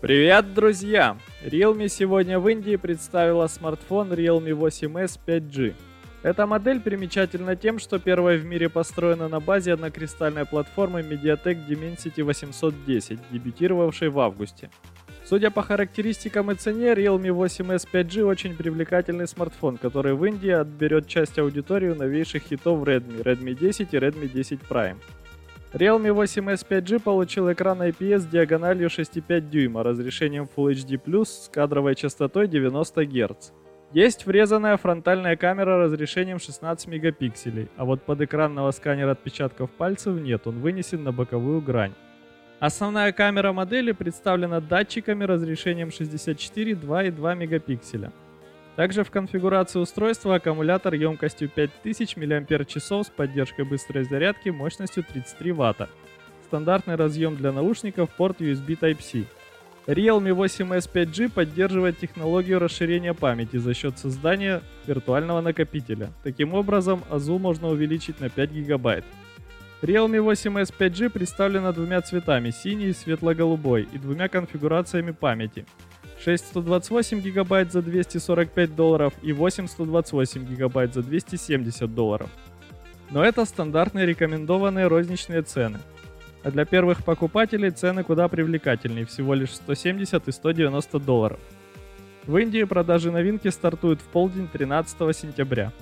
Привет, друзья! Realme сегодня в Индии представила смартфон Realme 8s 5G. Эта модель примечательна тем, что первая в мире построена на базе однокристальной платформы MediaTek Dimensity 810, дебютировавшей в августе. Судя по характеристикам и цене, Realme 8s 5G очень привлекательный смартфон, который в Индии отберет часть аудитории новейших хитов Redmi, Redmi 10 и Redmi 10 Prime. Realme 8s 5G получил экран IPS диагональю 6,5 дюйма, разрешением Full HD+, с кадровой частотой 90 Гц. Есть врезанная фронтальная камера разрешением 16 мегапикселей, а вот под экранного сканера отпечатков пальцев нет, он вынесен на боковую грань. Основная камера модели представлена датчиками разрешением 64, 2 и 2 мегапикселя. Также в конфигурации устройства аккумулятор емкостью 5000 мАч с поддержкой быстрой зарядки мощностью 33 Вт. Стандартный разъем для наушников, порт USB Type-C. Realme 8s 5G поддерживает технологию расширения памяти за счет создания виртуального накопителя. Таким образом, АЗУ можно увеличить на 5 гигабайт. Realme 8s 5G представлена двумя цветами, синий и светло-голубой, и двумя конфигурациями памяти. 628 гигабайт за 245 долларов и 828 гигабайт за 270 долларов. Но это стандартные рекомендованные розничные цены. А для первых покупателей цены куда привлекательнее, всего лишь 170 и 190 долларов. В Индии продажи новинки стартуют в полдень 13 сентября.